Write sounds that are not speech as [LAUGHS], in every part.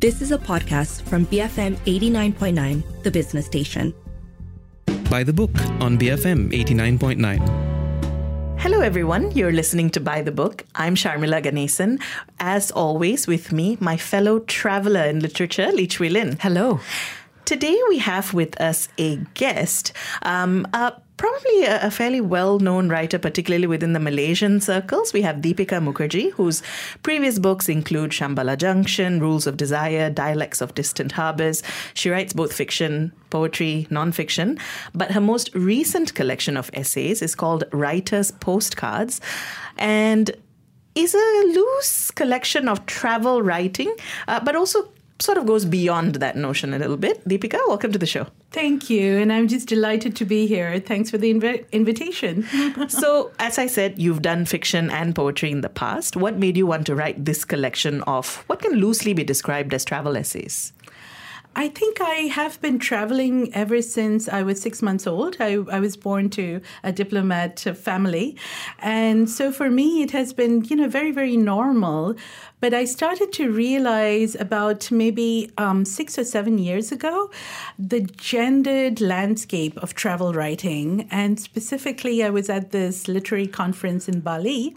This is a podcast from BFM 89.9, the business station. By the book on BFM 89.9. Hello, everyone. You're listening to By the Book. I'm Sharmila Ganesan. As always, with me, my fellow traveler in literature, Lee Chui Lin. Hello. Today, we have with us a guest, um, uh, probably a, a fairly well known writer, particularly within the Malaysian circles. We have Dipika Mukherjee, whose previous books include Shambala Junction, Rules of Desire, Dialects of Distant Harbours. She writes both fiction, poetry, non-fiction, but her most recent collection of essays is called Writer's Postcards. And is a loose collection of travel writing, uh, but also sort of goes beyond that notion a little bit. Dipika, welcome to the show. Thank you. And I'm just delighted to be here. Thanks for the inv- invitation. [LAUGHS] so, as I said, you've done fiction and poetry in the past. What made you want to write this collection of what can loosely be described as travel essays? I think I have been traveling ever since I was six months old. I, I, was born to a diplomat family. And so for me, it has been, you know, very, very normal. But I started to realize about maybe um, six or seven years ago the gendered landscape of travel writing. And specifically, I was at this literary conference in Bali.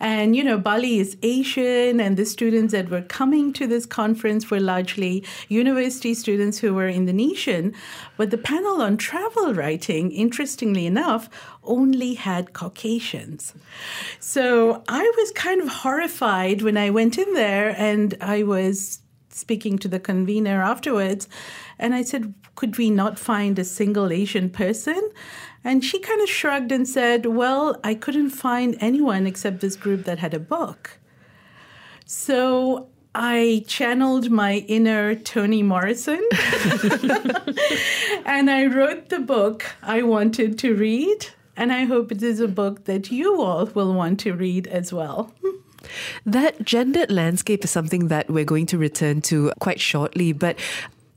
And, you know, Bali is Asian, and the students that were coming to this conference were largely university students who were Indonesian. But the panel on travel writing, interestingly enough, only had Caucasians. So I was kind of horrified when I went in there and I was speaking to the convener afterwards. And I said, Could we not find a single Asian person? And she kind of shrugged and said, Well, I couldn't find anyone except this group that had a book. So I channeled my inner Toni Morrison [LAUGHS] and I wrote the book I wanted to read. And I hope it is a book that you all will want to read as well. That gendered landscape is something that we're going to return to quite shortly. But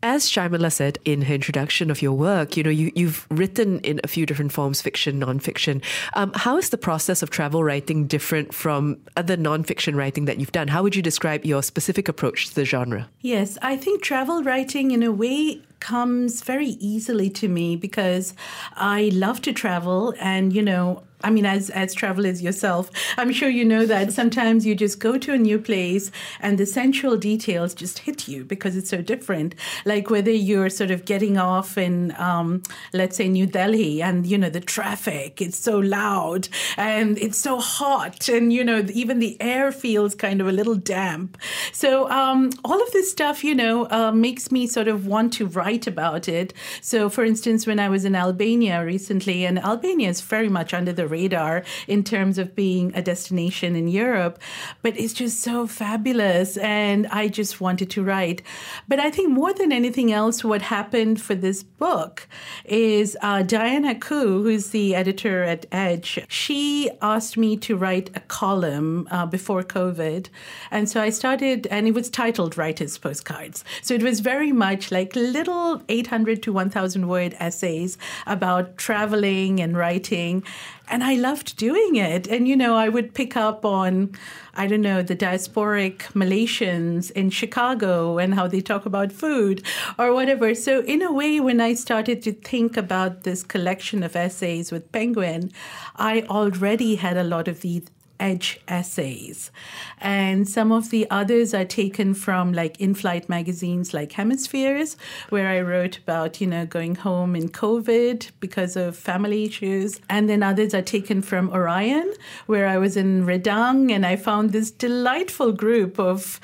as Sharmila said in her introduction of your work, you know, you, you've written in a few different forms, fiction, nonfiction. Um, how is the process of travel writing different from other nonfiction writing that you've done? How would you describe your specific approach to the genre? Yes, I think travel writing, in a way, comes very easily to me because I love to travel and, you know, I mean, as as travelers yourself, I'm sure you know that sometimes you just go to a new place and the sensual details just hit you because it's so different. Like whether you're sort of getting off in, um, let's say, New Delhi, and you know the traffic, it's so loud and it's so hot, and you know even the air feels kind of a little damp. So um, all of this stuff, you know, uh, makes me sort of want to write about it. So, for instance, when I was in Albania recently, and Albania is very much under the radar in terms of being a destination in Europe, but it's just so fabulous. And I just wanted to write. But I think more than anything else, what happened for this book is uh, Diana Khoo, who's the editor at Edge, she asked me to write a column uh, before COVID. And so I started, and it was titled Writer's Postcards. So it was very much like little 800 to 1,000 word essays about traveling and writing. And I loved doing it. And, you know, I would pick up on, I don't know, the diasporic Malaysians in Chicago and how they talk about food or whatever. So, in a way, when I started to think about this collection of essays with Penguin, I already had a lot of these edge essays. And some of the others are taken from like in flight magazines like Hemispheres, where I wrote about, you know, going home in COVID because of family issues. And then others are taken from Orion, where I was in Redang and I found this delightful group of,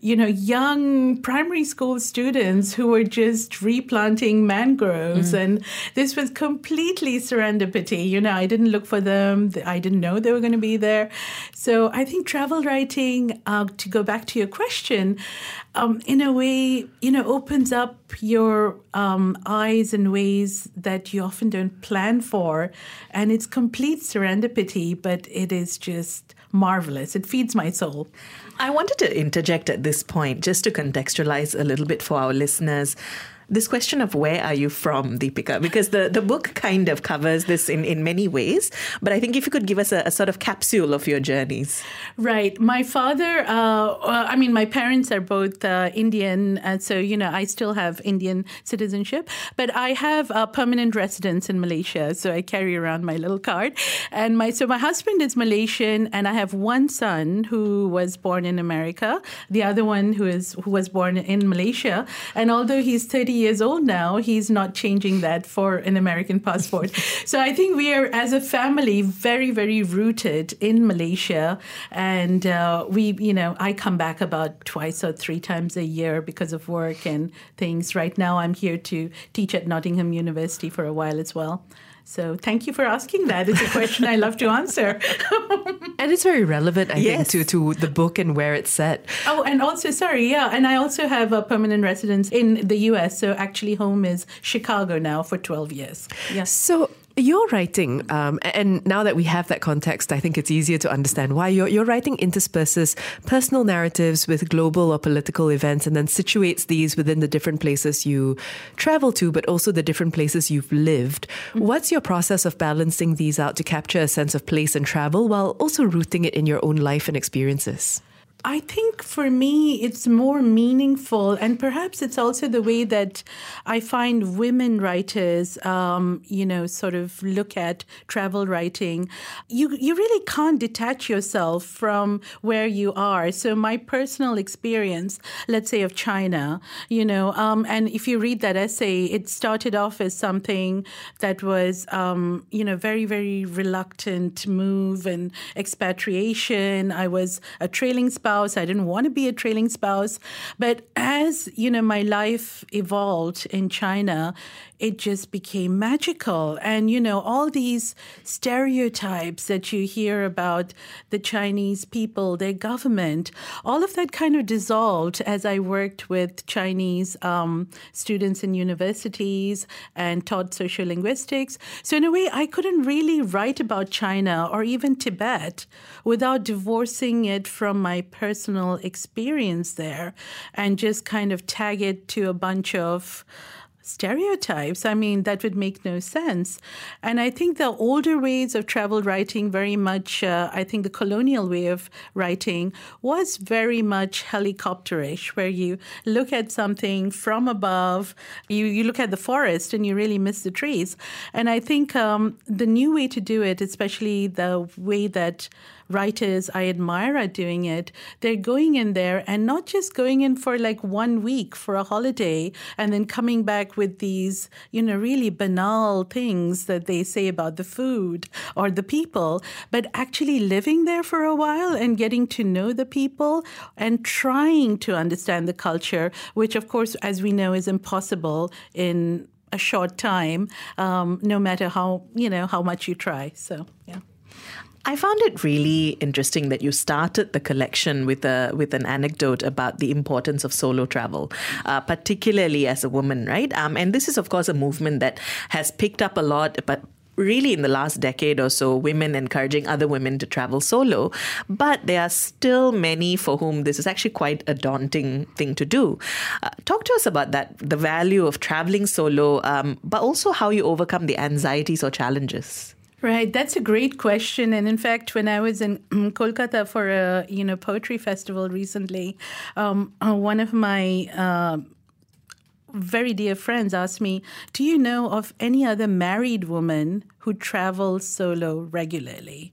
you know, young primary school students who were just replanting mangroves. Mm. And this was completely serendipity. You know, I didn't look for them, I didn't know they were going to be there. So I think travel writing, uh, to go back to your question, um, in a way, you know, opens up your um, eyes in ways that you often don't plan for. And it's complete serendipity, but it is just marvelous. It feeds my soul. I wanted to interject at this point just to contextualize a little bit for our listeners this question of where are you from, Dipika? Because the, the book kind of covers this in, in many ways. But I think if you could give us a, a sort of capsule of your journeys. Right. My father, uh, uh I mean, my parents are both uh, Indian. So, you know, I still have Indian citizenship. But I have a permanent residence in Malaysia. So I carry around my little card. And my so my husband is Malaysian, and I have one son who was born in America, the other one who is who was born in Malaysia. And although he's 30 years old now, he's not changing that for an American passport. so I think we are, as a family, very, very rooted in Malaysia. And uh, we, you know, I come back about twice or three times a year because of work and things. Right now, I'm here to teach at Nottingham University for a while as well. So thank you for asking that. It's a question I love to answer. [LAUGHS] and it's very relevant, I yes. think, to, to the book and where it's set. Oh, and also, sorry, yeah. And I also have a permanent residence in the US. So actually, home is Chicago now for 12 years. Yeah. So your writing, um, and now that we have that context, I think it's easier to understand why your, your writing intersperses personal narratives with global or political events and then situates these within the different places you travel to, but also the different places you've lived. Mm-hmm. What's your process of balancing these out to capture a sense of place and travel while also rooting it in your own life and experiences? I think for me, it's more meaningful, and perhaps it's also the way that I find women writers, um, you know, sort of look at travel writing. You you really can't detach yourself from where you are. So my personal experience, let's say of China, you know, um, and if you read that essay, it started off as something that was, um, you know, very very reluctant move and expatriation. I was a trailing spouse. I didn't want to be a trailing spouse. But as, you know, my life evolved in China, it just became magical. And, you know, all these stereotypes that you hear about the Chinese people, their government, all of that kind of dissolved as I worked with Chinese um, students in universities and taught sociolinguistics. So, in a way, I couldn't really write about China or even Tibet without divorcing it from my personal experience there and just kind of tag it to a bunch of stereotypes. I mean, that would make no sense. And I think the older ways of travel writing, very much, uh, I think the colonial way of writing was very much helicopterish, where you look at something from above, you, you look at the forest and you really miss the trees. And I think um, the new way to do it, especially the way that writers I admire are doing it. They're going in there and not just going in for like one week for a holiday and then coming back with these, you know, really banal things that they say about the food or the people, but actually living there for a while and getting to know the people and trying to understand the culture, which, of course, as we know, is impossible in a short time, um, no matter how you know how much you try. So yeah. I found it really interesting that you started the collection with a with an anecdote about the importance of solo travel, uh, particularly as a woman, right? Um, and this is, of course, a movement that has picked up a lot, but really in the last decade or so, women encouraging other women to travel solo. But there are still many for whom this is actually quite a daunting thing to do. Uh, talk to us about that, the value of traveling solo, um, but also how you overcome the anxieties or challenges. Right, that's a great question. And in fact, when I was in [CLEARS THROAT] Kolkata for a you know poetry festival recently, um, uh, one of my uh, very dear friends asked me, "Do you know of any other married woman who travels solo regularly?"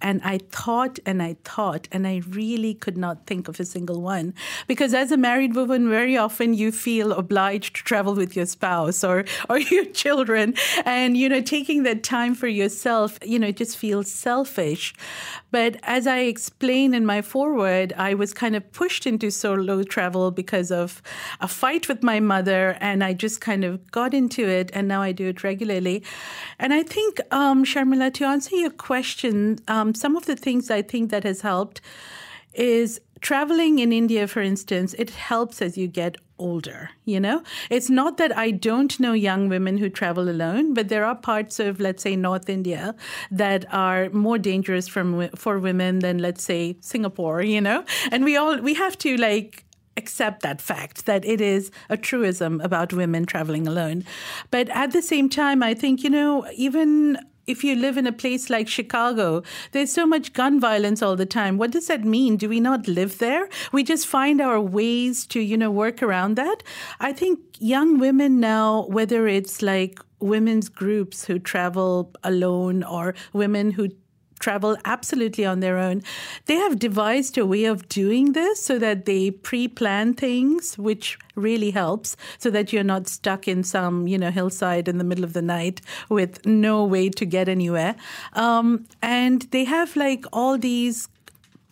And I thought and I thought, and I really could not think of a single one. Because as a married woman, very often you feel obliged to travel with your spouse or, [LAUGHS] or your children. And, you know, taking that time for yourself, you know, just feels selfish. But as I explained in my foreword, I was kind of pushed into solo travel because of a fight with my mother. And I just kind of got into it. And now I do it regularly. And I think, um, Sharmila, to answer your question, um, some of the things I think that has helped is traveling in India, for instance, it helps as you get older. You know, it's not that I don't know young women who travel alone, but there are parts of, let's say, North India that are more dangerous from for women than, let's say, Singapore. You know, and we all we have to like accept that fact that it is a truism about women traveling alone. But at the same time, I think, you know, even if you live in a place like Chicago, there's so much gun violence all the time. What does that mean? Do we not live there? We just find our ways to, you know, work around that. I think young women now, whether it's like women's groups who travel alone or women who travel absolutely on their own. They have devised a way of doing this so that they pre-plan things, which really helps, so that you're not stuck in some you know hillside in the middle of the night with no way to get anywhere. Um, and they have like all these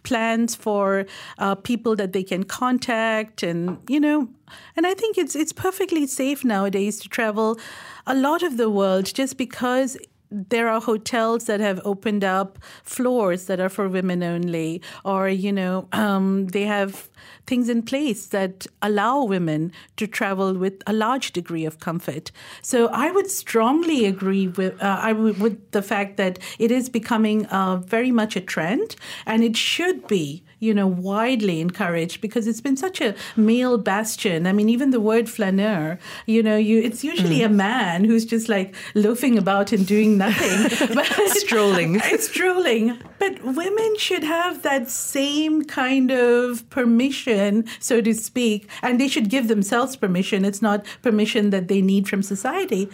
plans for uh, people that they can contact and you know and i think it's it's perfectly safe nowadays to travel a lot of the world just because there are hotels that have opened up floors that are for women only, or you know, um, they have things in place that allow women to travel with a large degree of comfort. So I would strongly agree with uh, I w- with the fact that it is becoming uh, very much a trend, and it should be you know, widely encouraged because it's been such a male bastion. I mean, even the word flaneur, you know, you it's usually mm. a man who's just like loafing about and doing nothing, [LAUGHS] [LAUGHS] but [LAUGHS] strolling. It's strolling. But women should have that same kind of permission, so to speak, and they should give themselves permission. It's not permission that they need from society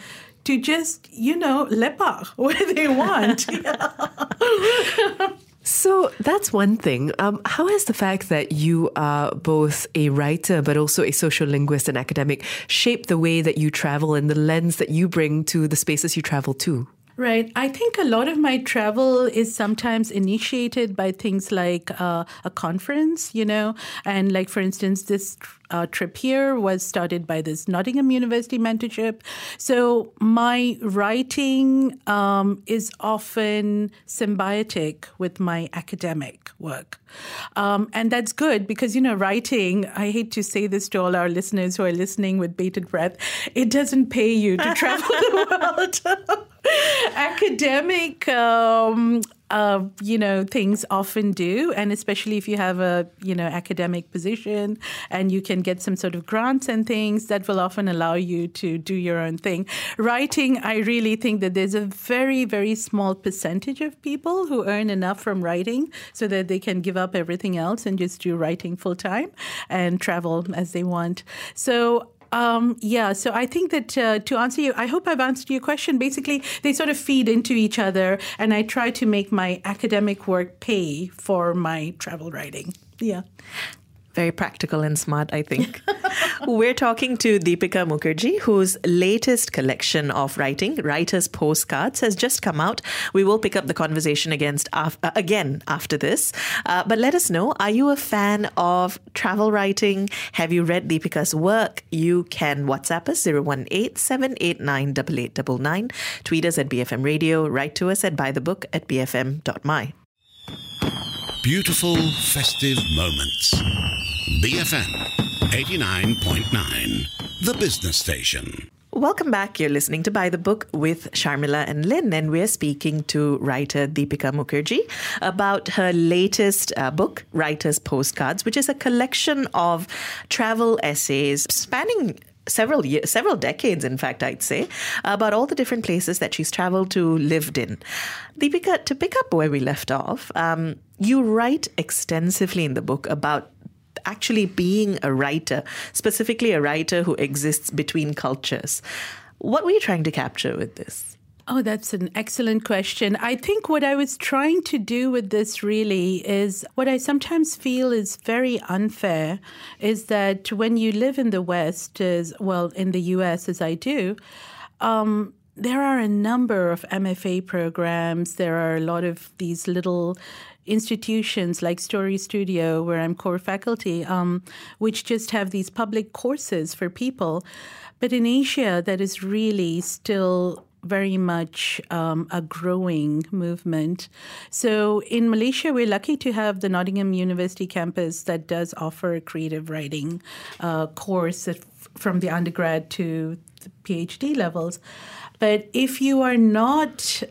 to just, you know, lepak [LAUGHS] where they want. [LAUGHS] So that's one thing. Um, how has the fact that you are both a writer but also a sociolinguist and academic shaped the way that you travel and the lens that you bring to the spaces you travel to? Right. I think a lot of my travel is sometimes initiated by things like uh, a conference, you know, and like, for instance, this uh, trip here was started by this Nottingham University mentorship. So my writing um, is often symbiotic with my academic work. Um, and that's good because, you know, writing, I hate to say this to all our listeners who are listening with bated breath, it doesn't pay you to travel the [LAUGHS] world. [LAUGHS] [LAUGHS] Academic um, uh, you know, things often do, and especially if you have a you know academic position and you can get some sort of grants and things that will often allow you to do your own thing. Writing, I really think that there's a very very small percentage of people who earn enough from writing so that they can give up everything else and just do writing full time and travel as they want. So um, yeah, so I think that uh, to answer you, I hope I've answered your question. Basically, they sort of feed into each other, and I try to make my academic work pay for my travel writing. Yeah. Very practical and smart, I think. [LAUGHS] We're talking to Dipika Mukherjee, whose latest collection of writing, Writer's Postcards, has just come out. We will pick up the conversation against, uh, again after this. Uh, but let us know are you a fan of travel writing? Have you read Dipika's work? You can WhatsApp us 018 789 Tweet us at BFM Radio. Write to us at buythebook at bfm.my. Beautiful festive moments. BFM 89.9, the business station. Welcome back. You're listening to By the Book with Sharmila and Lynn, and we're speaking to writer Dipika Mukherjee about her latest uh, book, Writer's Postcards, which is a collection of travel essays spanning several years, several decades, in fact, I'd say, about all the different places that she's traveled to, lived in. Dipika, to pick up where we left off, um, you write extensively in the book about actually being a writer, specifically a writer who exists between cultures. What were you trying to capture with this? Oh, that's an excellent question. I think what I was trying to do with this really is what I sometimes feel is very unfair is that when you live in the West, as well, in the US as I do, um, there are a number of MFA programs. There are a lot of these little institutions like Story Studio, where I'm core faculty, um, which just have these public courses for people. But in Asia, that is really still very much um, a growing movement. So in Malaysia, we're lucky to have the Nottingham University campus that does offer a creative writing uh, course from the undergrad to the PhD levels. But if you are not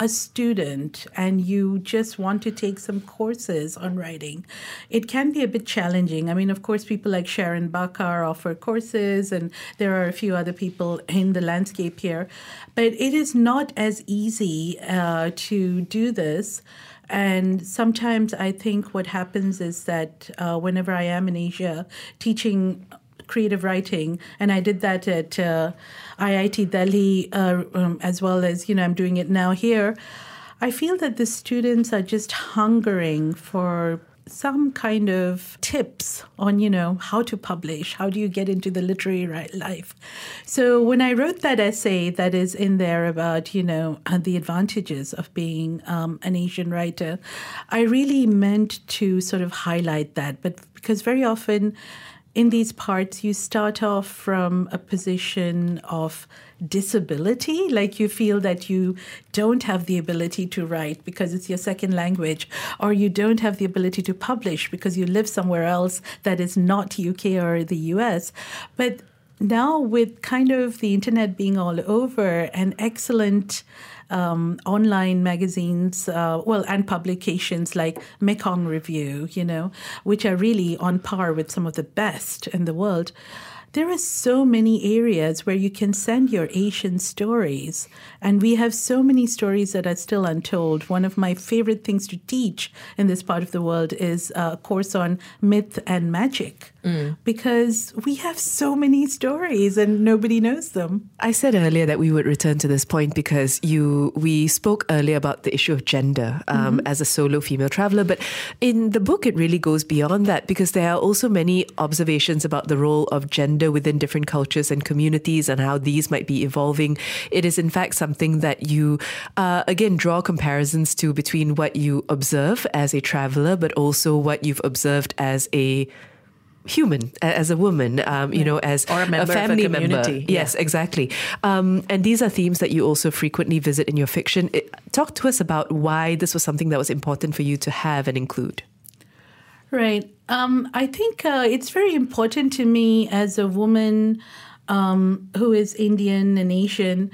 a student and you just want to take some courses on writing, it can be a bit challenging. I mean, of course, people like Sharon Bakar offer courses, and there are a few other people in the landscape here, but it is not as easy uh, to do this. And sometimes I think what happens is that uh, whenever I am in Asia teaching creative writing, and I did that at uh, IIT Delhi uh, um, as well as you know I'm doing it now here. I feel that the students are just hungering for some kind of tips on you know how to publish how do you get into the literary life so when i wrote that essay that is in there about you know uh, the advantages of being um, an asian writer i really meant to sort of highlight that but because very often in these parts, you start off from a position of disability, like you feel that you don't have the ability to write because it's your second language, or you don't have the ability to publish because you live somewhere else that is not UK or the US. But now, with kind of the internet being all over and excellent um, online magazines, uh, well, and publications like Mekong Review, you know, which are really on par with some of the best in the world there are so many areas where you can send your Asian stories. And we have so many stories that are still untold. One of my favorite things to teach in this part of the world is a course on myth and magic. Mm. Because we have so many stories and nobody knows them. I said earlier that we would return to this point because you we spoke earlier about the issue of gender um, mm-hmm. as a solo female traveler, but in the book it really goes beyond that because there are also many observations about the role of gender gender within different cultures and communities and how these might be evolving. It is, in fact, something that you, uh, again, draw comparisons to between what you observe as a traveler, but also what you've observed as a human as a woman um, you know as or a, a family a member. yeah. yes exactly. Um, and these are themes that you also frequently visit in your fiction. It, talk to us about why this was something that was important for you to have and include. Right. Um, I think uh, it's very important to me as a woman um, who is Indian and Asian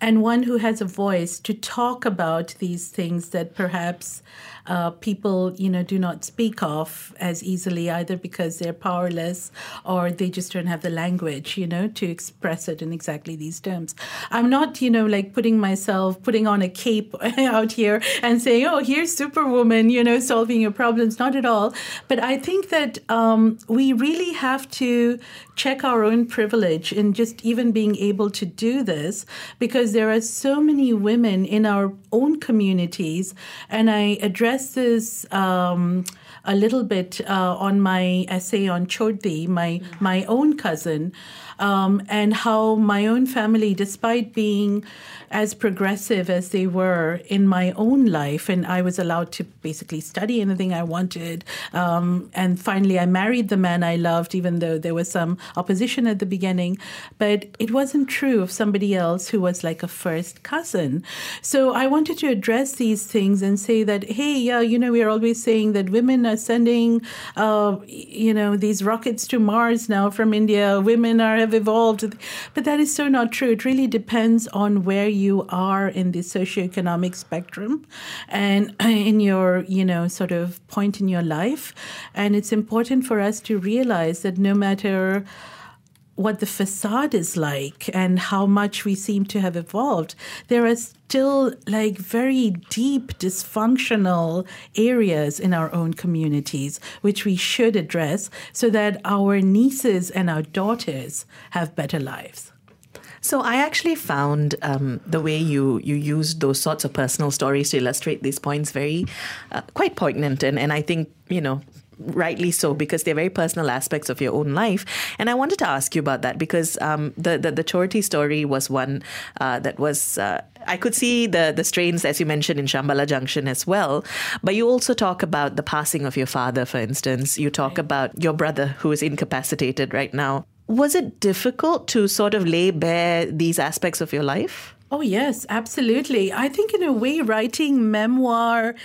and one who has a voice to talk about these things that perhaps uh, people, you know, do not speak of as easily, either because they're powerless or they just don't have the language, you know, to express it in exactly these terms. I'm not, you know, like putting myself, putting on a cape [LAUGHS] out here and saying, oh, here's Superwoman, you know, solving your problems. Not at all. But I think that um, we really have to check our own privilege in just even being able to do this because there are so many women in our own communities. And I address address this um, a little bit uh, on my essay on Choddi, my my own cousin, um, and how my own family, despite being as progressive as they were in my own life, and I was allowed to basically study anything I wanted. Um, and finally, I married the man I loved, even though there was some opposition at the beginning. But it wasn't true of somebody else who was like a first cousin. So I wanted to address these things and say that, hey, yeah, you know, we're always saying that women are sending, uh, you know, these rockets to Mars now from India. Women are have evolved, but that is so not true. It really depends on where you are in the socioeconomic spectrum and [CLEARS THROAT] in your, you know, sort of point in your life. And it's important for us to realize that no matter what the facade is like and how much we seem to have evolved, there are still like very deep dysfunctional areas in our own communities, which we should address so that our nieces and our daughters have better lives. So I actually found um, the way you you used those sorts of personal stories to illustrate these points very uh, quite poignant, and and I think you know rightly so because they're very personal aspects of your own life. And i wanted to ask you about that because um, the, the, the story was one uh, that was uh, i could see the the strains as you mentioned in shambala junction as well. But you also talk about the passing of your father for instance. You talk about your brother who is incapacitated right now. Was it difficult to sort of lay bare these aspects of your life? Oh, yes, absolutely. I think, in a way, writing memoir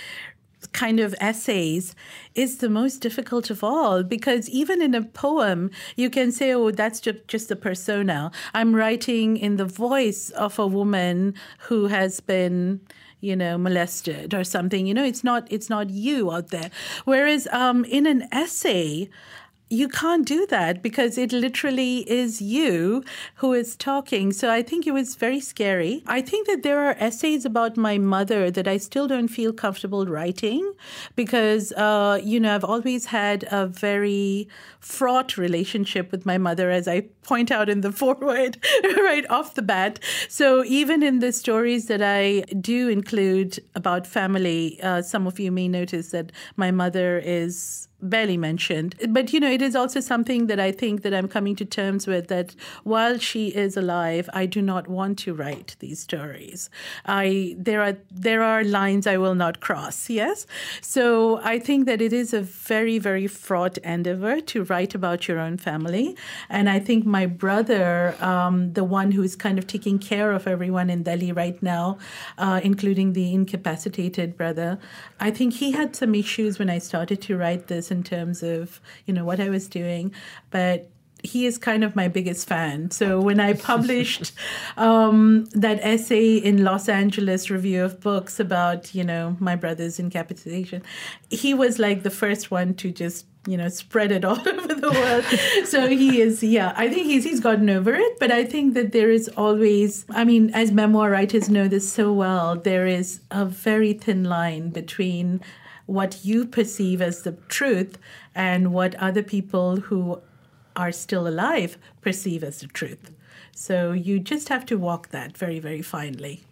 kind of essays is the most difficult of all because even in a poem, you can say, oh, that's just, just a persona. I'm writing in the voice of a woman who has been you know molested or something you know it's not it's not you out there whereas um, in an essay you can't do that because it literally is you who is talking. So I think it was very scary. I think that there are essays about my mother that I still don't feel comfortable writing because, uh, you know, I've always had a very fraught relationship with my mother, as I point out in the [LAUGHS] foreword right off the bat. So even in the stories that I do include about family, uh, some of you may notice that my mother is barely mentioned. But you know, it is also something that I think that I'm coming to terms with that while she is alive, I do not want to write these stories. I there are there are lines I will not cross. Yes, so I think that it is a very very fraught endeavor to write about your own family, and I think my brother, um, the one who is kind of taking care of everyone in Delhi right now, uh, including the incapacitated brother, I think he had some issues when I started to write this in terms of you know what I was doing, but he is kind of my biggest fan. So when I published [LAUGHS] um, that essay in Los Angeles Review of Books about you know my brother's incapacitation, he was like the first one to just you know spread it [LAUGHS] all over the world. so he is yeah. I think he's he's gotten over it, but I think that there is always. I mean, as memoir writers know this so well, there is a very thin line between what you perceive as the truth and what other people who are still alive perceive as the truth. So you just have to walk that very, very finely.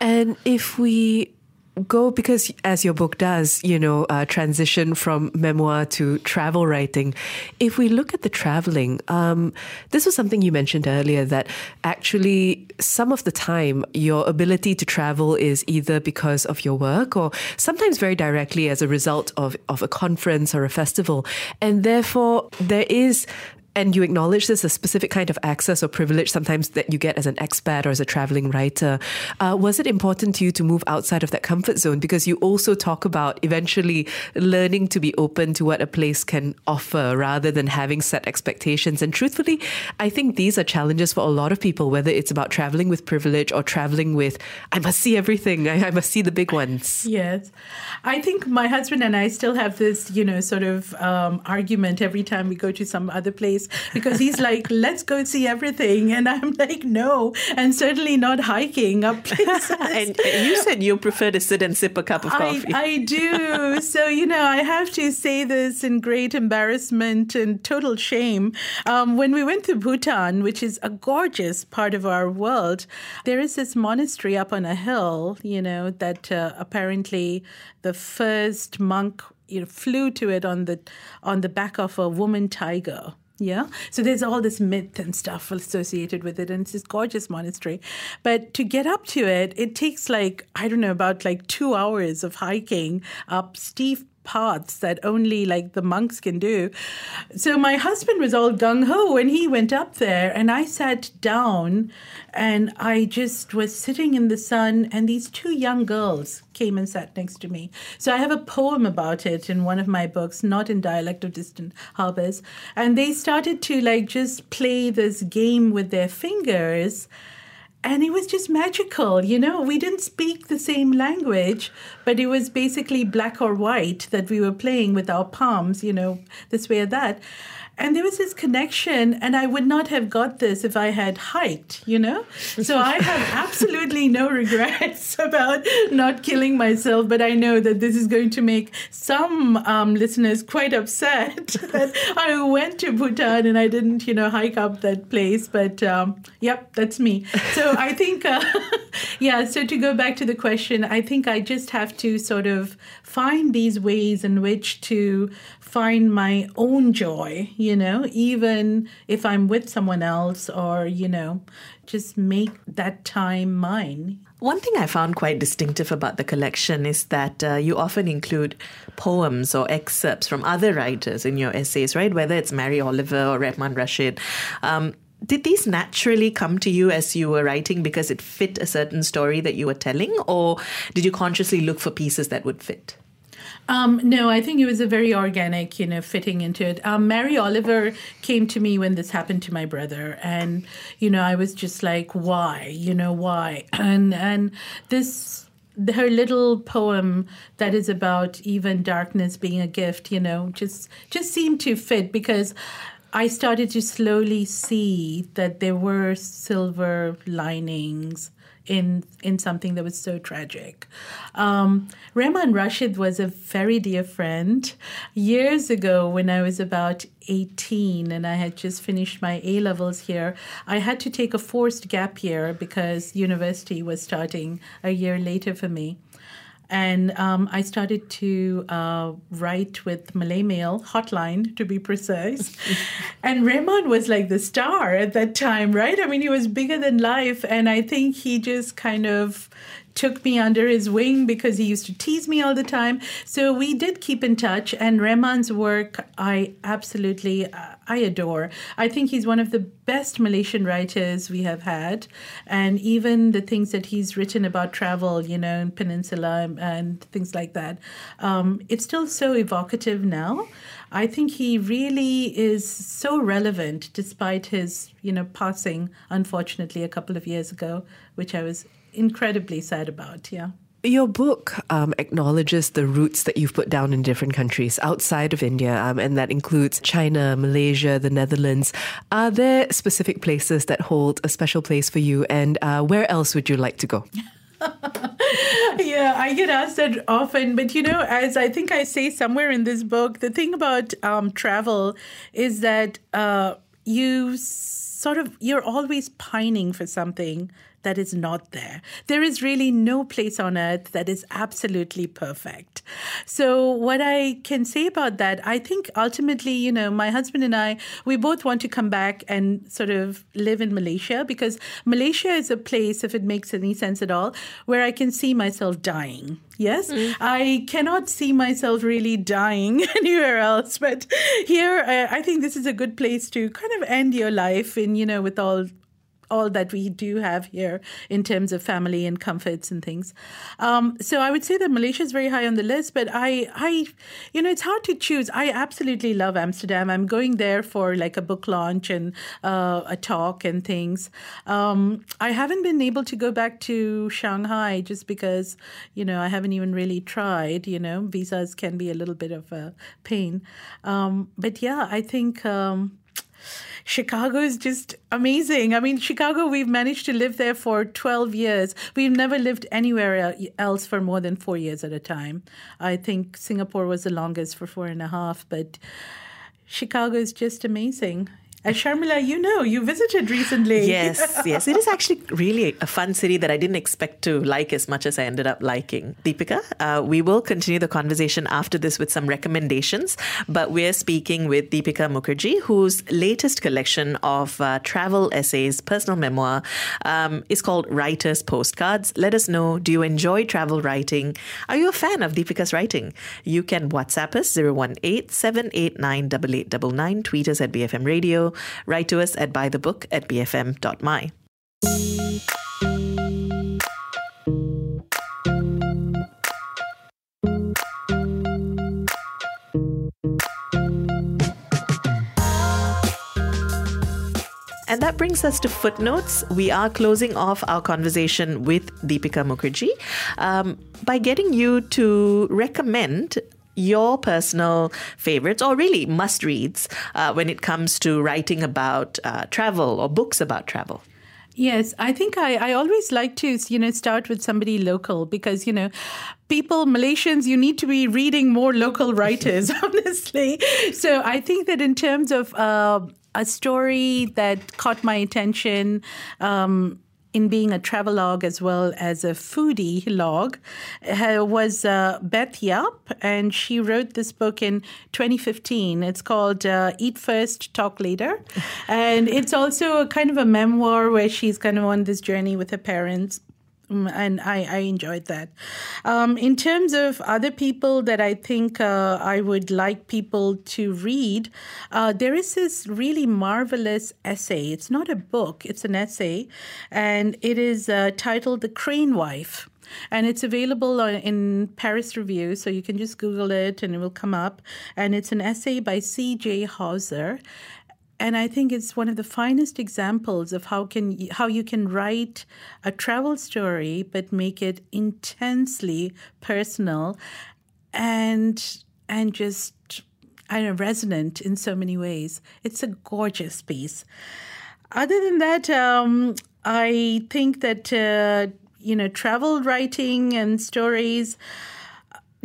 And if we go because as your book does you know uh, transition from memoir to travel writing. If we look at the traveling um, this was something you mentioned earlier that actually some of the time your ability to travel is either because of your work or sometimes very directly as a result of, of a conference or a festival. And therefore there is and you acknowledge this a specific kind of access or privilege sometimes that you get as an expat or as a traveling writer. Uh, was it important to you to move outside of that comfort zone? Because you also talk about eventually learning to be open to what a place can offer rather than having set expectations. And truthfully, I think these are challenges for a lot of people, whether it's about traveling with privilege or traveling with, I must see everything, I, I must see the big ones. Yes. I think my husband and I still have this, you know, sort of um, argument every time we go to some other place because he's like, let's go see everything. And I'm like, no, and certainly not hiking up [LAUGHS] places. and you said you prefer to sit and sip a cup of coffee. I, I do. [LAUGHS] so, you know, I have to say this in great embarrassment and total shame. Um, when we went to Bhutan, which is a gorgeous part of our world, there is this monastery up on a hill, you know, that uh, apparently the first monk you know, flew to it on the on the back of a woman tiger. Yeah. So there's all this myth and stuff associated with it. And it's this gorgeous monastery. But to get up to it, it takes like, I don't know, about like two hours of hiking up steep paths that only like the monks can do. So my husband was all gung ho when he went up there, and I sat down and I just was sitting in the sun, and these two young girls came and sat next to me. So I have a poem about it in one of my books, not in dialect of distant harbors. And they started to like just play this game with their fingers and it was just magical you know? We didn't speak the same language but it was basically black or white that we were playing with our palms you know this way or that and there was this connection, and I would not have got this if I had hiked, you know? So I have [LAUGHS] absolutely no regrets [LAUGHS] about not killing myself, but I know that this is going to make some um, listeners quite upset [LAUGHS] that I went to Bhutan and I didn't, you know, hike up that place. But um, yep, that's me. So I think, uh, yeah, so to go back to the question, I think I just have to sort of find these ways in which to find my own joy, you know, even if I'm with someone else or, you know, just make that time mine. One thing I found quite distinctive about the collection is that uh, you often include poems or excerpts from other writers in your essays, right? Whether it's Mary Oliver or Rehman Rashid. Um, did these naturally come to you as you were writing because it fit a certain story that you were telling, or did you consciously look for pieces that would fit? Um, no, I think it was a very organic, you know, fitting into it. Um, Mary Oliver came to me when this happened to my brother, and you know, I was just like, why, you know, why, [CLEARS THROAT] and and this her little poem that is about even darkness being a gift, you know, just just seemed to fit because I started to slowly see that there were silver linings in in something that was so tragic. Um, Rehman Rashid was a very dear friend. Years ago, when I was about 18 and I had just finished my A levels here, I had to take a forced gap year because university was starting a year later for me and um, I started to uh, write with Malay Mail hotline to be precise. [LAUGHS] and Rehman was like the star at that time, right? I mean, he was bigger than life, and I think he just kind of took me under his wing because he used to tease me all the time. So we did keep in touch, and Rehman's work I absolutely uh, I adore. I think he's one of the best Malaysian writers we have had, and even the things that he's written about travel, you know, in Peninsula and things like that, um, it's still so evocative now. I think he really is so relevant despite his, you know, passing unfortunately a couple of years ago, which I was incredibly sad about. Yeah. Your book um, acknowledges the roots that you've put down in different countries outside of India, um, and that includes China, Malaysia, the Netherlands. Are there specific places that hold a special place for you, and uh, where else would you like to go? [LAUGHS] yeah, I get asked that often. But you know, as I think I say somewhere in this book, the thing about um, travel is that uh, you sort of you're always pining for something that is not there. There is really no place on earth that is absolutely perfect. So, what I can say about that, I think ultimately, you know, my husband and I, we both want to come back and sort of live in Malaysia because Malaysia is a place, if it makes any sense at all, where I can see myself dying. Yes, mm. I cannot see myself really dying [LAUGHS] anywhere else, but here uh, I think this is a good place to kind of end your life in, you know, with all all that we do have here in terms of family and comforts and things. Um, so I would say that Malaysia is very high on the list, but I, I, you know, it's hard to choose. I absolutely love Amsterdam. I'm going there for like a book launch and uh, a talk and things. Um, I haven't been able to go back to Shanghai just because, you know, I haven't even really tried. You know, visas can be a little bit of a pain. Um, but yeah, I think. Chicago is just amazing. I mean, Chicago, we've managed to live there for 12 years. We've never lived anywhere else for more than four years at a time. I think Singapore was the longest for four and a half, but Chicago is just amazing. And Sharmila, you know, you visited recently. Yes, [LAUGHS] yes. It is actually really a fun city that I didn't expect to like as much as I ended up liking. Dipika, uh, we will continue the conversation after this with some recommendations, but we're speaking with Dipika Mukherjee, whose latest collection of uh, travel essays, personal memoir, um, is called Writer's Postcards. Let us know do you enjoy travel writing? Are you a fan of Dipika's writing? You can WhatsApp us 018 789 8899, tweet us at BFM Radio write to us at buythebook at bfm.my. And that brings us to footnotes. We are closing off our conversation with Dipika Mukherjee um, by getting you to recommend your personal favorites or really must reads uh, when it comes to writing about uh, travel or books about travel? Yes, I think I, I always like to, you know, start with somebody local because, you know, people, Malaysians, you need to be reading more local [LAUGHS] writers, [LAUGHS] honestly. So I think that in terms of uh, a story that caught my attention, um, in being a travelogue as well as a foodie log uh, was uh, Beth Yahp, and she wrote this book in 2015. It's called uh, Eat First, Talk Later. and it's also a kind of a memoir where she's kind of on this journey with her parents and I, I enjoyed that. Um, in terms of other people that I think uh, I would like people to read, uh, there is this really marvelous essay. It's not a book, it's an essay, and it is uh, titled The Crane Wife. and it's available in Paris Review, so you can just Google it and it will come up. And it's an essay by C.J. Hauser, and I think it's one of the finest examples of how can how you can write a travel story but make it intensely personal and and just I know resonant in so many ways. It's a gorgeous piece. Other than that, um, I think that uh, you know travel writing and stories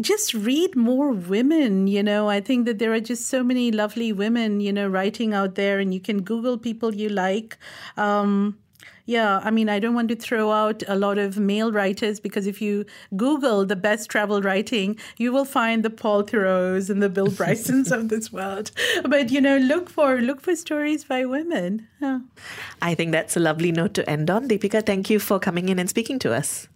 just read more women you know i think that there are just so many lovely women you know writing out there and you can google people you like um, yeah, I mean, I don't want to throw out a lot of male writers because if you Google the best travel writing, you will find the Paul Theroux and the Bill Brysons of this world. But you know, look for look for stories by women. Yeah. I think that's a lovely note to end on. Dipika, thank you for coming in and speaking to us.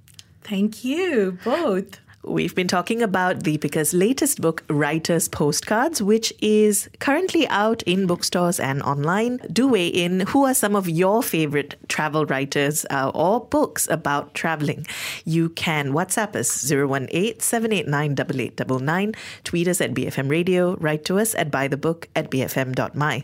Thank you both. We've been talking about Dipika's latest book, Writer's Postcards, which is currently out in bookstores and online. Do weigh in. Who are some of your favorite travel writers uh, or books about traveling? You can WhatsApp us 018 789 8899, tweet us at BFM Radio, write to us at bythebook at bfm.my.